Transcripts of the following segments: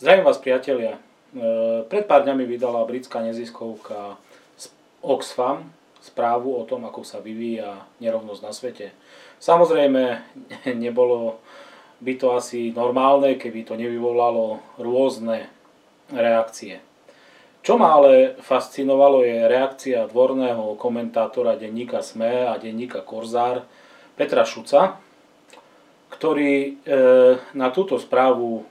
Zdravím vás priatelia. E, pred pár dňami vydala britská neziskovka Oxfam správu o tom, ako sa vyvíja nerovnosť na svete. Samozrejme, nebolo by to asi normálne, keby to nevyvolalo rôzne reakcie. Čo ma ale fascinovalo je reakcia dvorného komentátora denníka SME a denníka Korzár Petra Šuca, ktorý e, na túto správu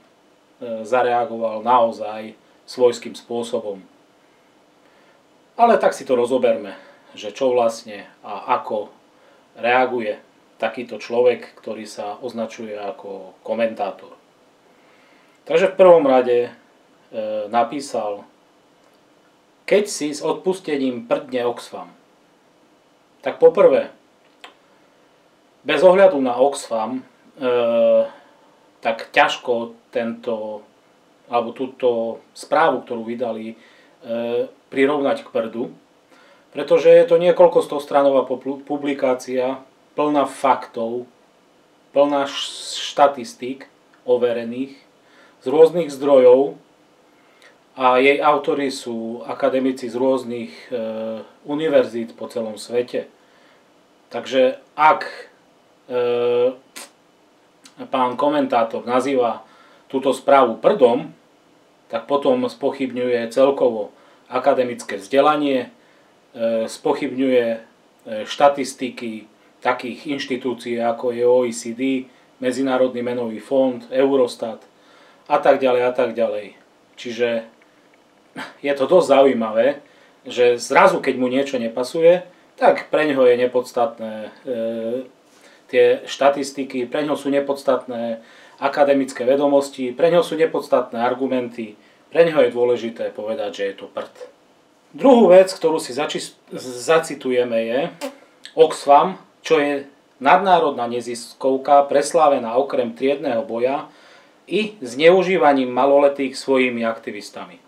zareagoval naozaj svojským spôsobom. Ale tak si to rozoberme, že čo vlastne a ako reaguje takýto človek, ktorý sa označuje ako komentátor. Takže v prvom rade e, napísal keď si s odpustením prdne Oxfam. Tak poprvé, bez ohľadu na Oxfam, e, tak ťažko tento, alebo túto správu, ktorú vydali, e, prirovnať k prdu, pretože je to niekoľko stostranová publikácia, plná faktov, plná štatistík overených z rôznych zdrojov, a jej autory sú akademici z rôznych e, univerzít po celom svete. Takže ak e, pán komentátor nazýva túto správu prdom, tak potom spochybňuje celkovo akademické vzdelanie, e, spochybňuje e, štatistiky takých inštitúcií ako je OECD, Medzinárodný menový fond, Eurostat a tak ďalej a tak ďalej. Čiže je to dosť zaujímavé, že zrazu, keď mu niečo nepasuje, tak pre ňoho je nepodstatné e, tie štatistiky, pre ňoho sú nepodstatné akademické vedomosti, pre ňoho sú nepodstatné argumenty, pre ňoho je dôležité povedať, že je to prd. Druhú vec, ktorú si zacitujeme je Oxfam, čo je nadnárodná neziskovka preslávená okrem triedného boja i zneužívaním maloletých svojimi aktivistami.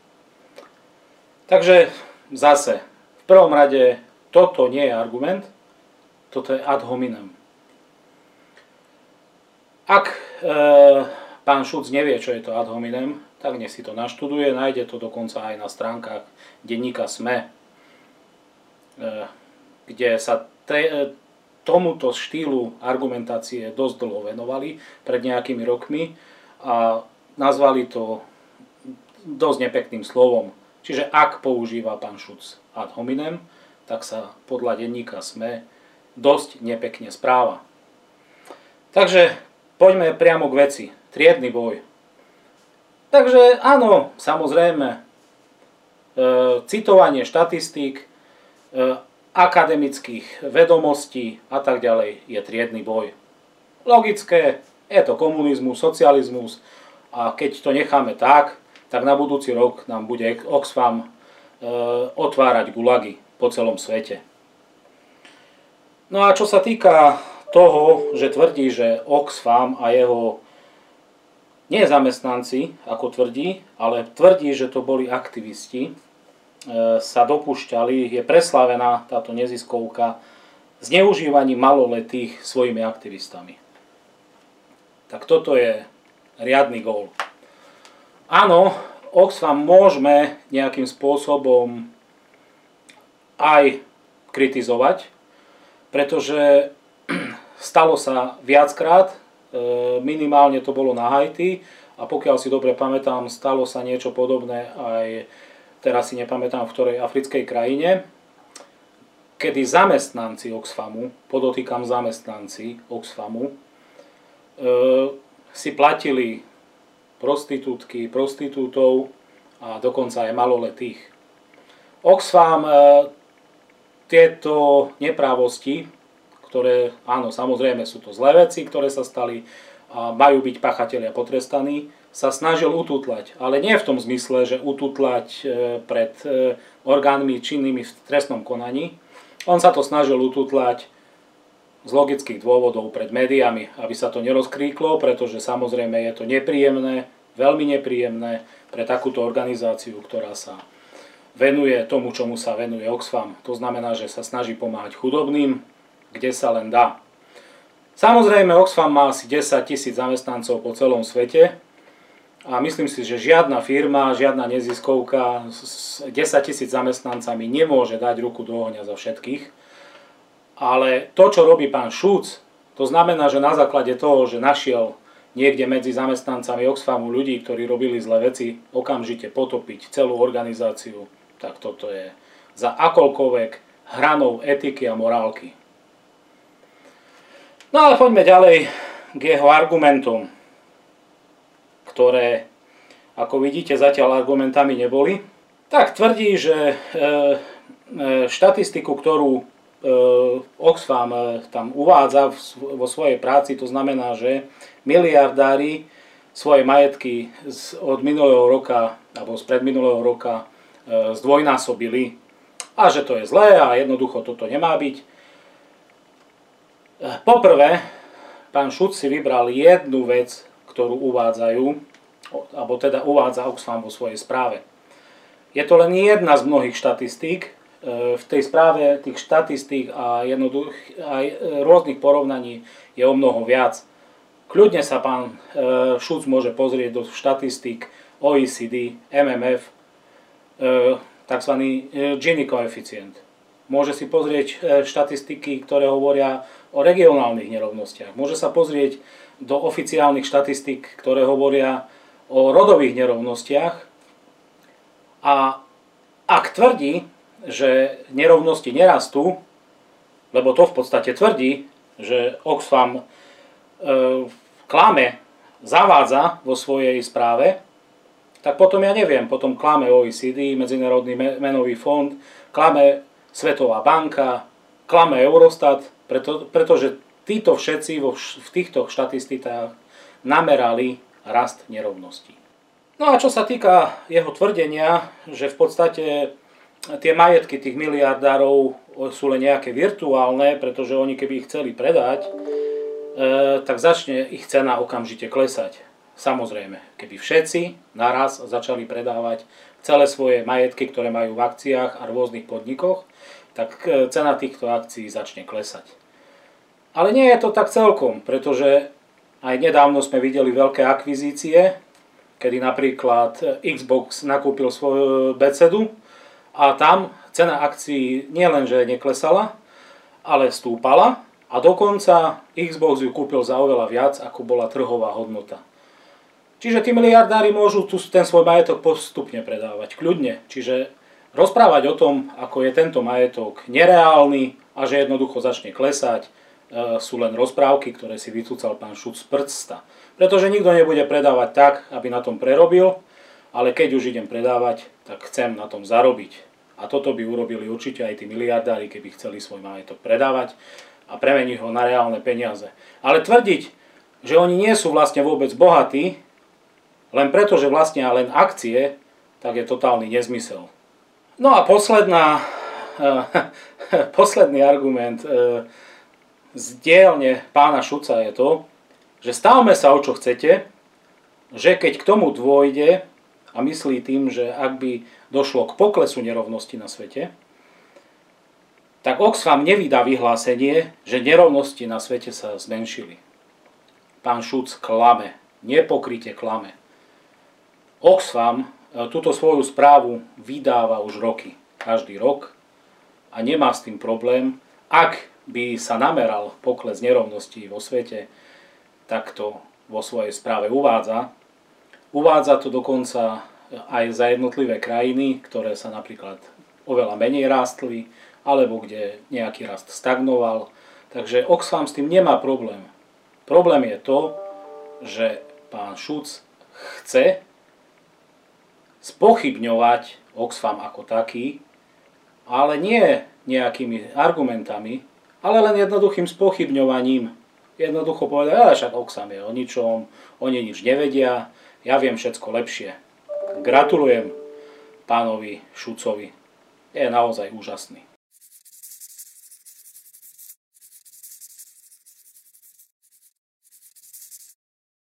Takže zase, v prvom rade, toto nie je argument, toto je ad hominem. Ak e, pán Šuc nevie, čo je to ad hominem, tak nech si to naštuduje, nájde to dokonca aj na stránkach denníka SME, e, kde sa te, e, tomuto štýlu argumentácie dosť dlho venovali pred nejakými rokmi a nazvali to dosť nepekným slovom Čiže ak používa pán Šuc ad hominem, tak sa podľa denníka SME dosť nepekne správa. Takže poďme priamo k veci. Triedny boj. Takže áno, samozrejme, e, citovanie štatistík, e, akademických vedomostí a tak ďalej je triedny boj. Logické, je to komunizmus, socializmus a keď to necháme tak, tak na budúci rok nám bude Oxfam e, otvárať gulagy po celom svete. No a čo sa týka toho, že tvrdí, že Oxfam a jeho nie zamestnanci, ako tvrdí, ale tvrdí, že to boli aktivisti, e, sa dopúšťali, je preslavená táto neziskovka zneužívaním maloletých svojimi aktivistami. Tak toto je riadny gól. Áno, Oxfam môžeme nejakým spôsobom aj kritizovať, pretože stalo sa viackrát, e, minimálne to bolo na Haiti a pokiaľ si dobre pamätám, stalo sa niečo podobné aj, teraz si nepamätám v ktorej africkej krajine, kedy zamestnanci Oxfamu, podotýkam zamestnanci Oxfamu, e, si platili prostitútky, prostitútov a dokonca aj maloletých. Oxfam e, tieto neprávosti, ktoré, áno, samozrejme sú to zlé veci, ktoré sa stali a majú byť pachatelia potrestaní, sa snažil ututlať. Ale nie v tom zmysle, že ututlať e, pred e, orgánmi činnými v trestnom konaní. On sa to snažil ututlať z logických dôvodov pred médiami, aby sa to nerozkríklo, pretože samozrejme je to nepríjemné, veľmi nepríjemné pre takúto organizáciu, ktorá sa venuje tomu, čomu sa venuje Oxfam. To znamená, že sa snaží pomáhať chudobným, kde sa len dá. Samozrejme, Oxfam má asi 10 tisíc zamestnancov po celom svete a myslím si, že žiadna firma, žiadna neziskovka s 10 tisíc zamestnancami nemôže dať ruku do ohňa za všetkých. Ale to, čo robí pán Šúc, to znamená, že na základe toho, že našiel niekde medzi zamestnancami Oxfamu ľudí, ktorí robili zlé veci, okamžite potopiť celú organizáciu, tak toto je za akoľkoľvek hranou etiky a morálky. No ale poďme ďalej k jeho argumentom ktoré, ako vidíte, zatiaľ argumentami neboli, tak tvrdí, že e, e, štatistiku, ktorú e, Oxfam tam uvádza vo svojej práci, to znamená, že miliardári svoje majetky od minulého roka alebo z predminulého roka zdvojnásobili a že to je zlé a jednoducho toto nemá byť. Poprvé, pán Šuc si vybral jednu vec, ktorú uvádzajú, alebo teda uvádza Oxfam vo svojej správe. Je to len jedna z mnohých štatistík. E, v tej správe tých štatistík a, aj e, rôznych porovnaní je o mnoho viac. Kľudne sa pán e, Šuc môže pozrieť do štatistík OECD, MMF, tzv. Gini koeficient. Môže si pozrieť štatistiky, ktoré hovoria o regionálnych nerovnostiach. Môže sa pozrieť do oficiálnych štatistík, ktoré hovoria o rodových nerovnostiach. A ak tvrdí, že nerovnosti nerastú, lebo to v podstate tvrdí, že Oxfam e, klame, zavádza vo svojej správe, tak potom ja neviem, potom klame OECD, Medzinárodný menový fond, klame Svetová banka, klame Eurostat, preto, pretože títo všetci vo, v týchto štatistikách namerali rast nerovností. No a čo sa týka jeho tvrdenia, že v podstate tie majetky tých miliardárov sú len nejaké virtuálne, pretože oni keby ich chceli predať, e, tak začne ich cena okamžite klesať. Samozrejme, keby všetci naraz začali predávať celé svoje majetky, ktoré majú v akciách a rôznych podnikoch, tak e, cena týchto akcií začne klesať. Ale nie je to tak celkom, pretože aj nedávno sme videli veľké akvizície, kedy napríklad Xbox nakúpil svoju becedu a tam cena akcií nielenže neklesala, ale stúpala a dokonca Xbox ju kúpil za oveľa viac, ako bola trhová hodnota. Čiže tí miliardári môžu tu ten svoj majetok postupne predávať, kľudne. Čiže rozprávať o tom, ako je tento majetok nereálny a že jednoducho začne klesať, E, sú len rozprávky, ktoré si vycúcal pán Šuc z prsta. Pretože nikto nebude predávať tak, aby na tom prerobil, ale keď už idem predávať, tak chcem na tom zarobiť. A toto by urobili určite aj tí miliardári, keby chceli svoj majetok predávať a premeniť ho na reálne peniaze. Ale tvrdiť, že oni nie sú vlastne vôbec bohatí, len preto, že vlastnia len akcie, tak je totálny nezmysel. No a posledná, posledný argument, e, z dielne pána Šuca je to, že stavme sa o čo chcete, že keď k tomu dôjde a myslí tým, že ak by došlo k poklesu nerovnosti na svete, tak Oxfam nevydá vyhlásenie, že nerovnosti na svete sa zmenšili. Pán Šuc klame, nepokryte klame. Oxfam e, túto svoju správu vydáva už roky, každý rok a nemá s tým problém, ak by sa nameral pokles nerovností vo svete, tak to vo svojej správe uvádza. Uvádza to dokonca aj za jednotlivé krajiny, ktoré sa napríklad oveľa menej rástli, alebo kde nejaký rast stagnoval. Takže Oxfam s tým nemá problém. Problém je to, že pán Šuc chce spochybňovať Oxfam ako taký, ale nie nejakými argumentami, ale len jednoduchým spochybňovaním. Jednoducho povedať, ale však Oxam je o ničom, oni nič nevedia, ja viem všetko lepšie. Gratulujem pánovi Šucovi. Je naozaj úžasný.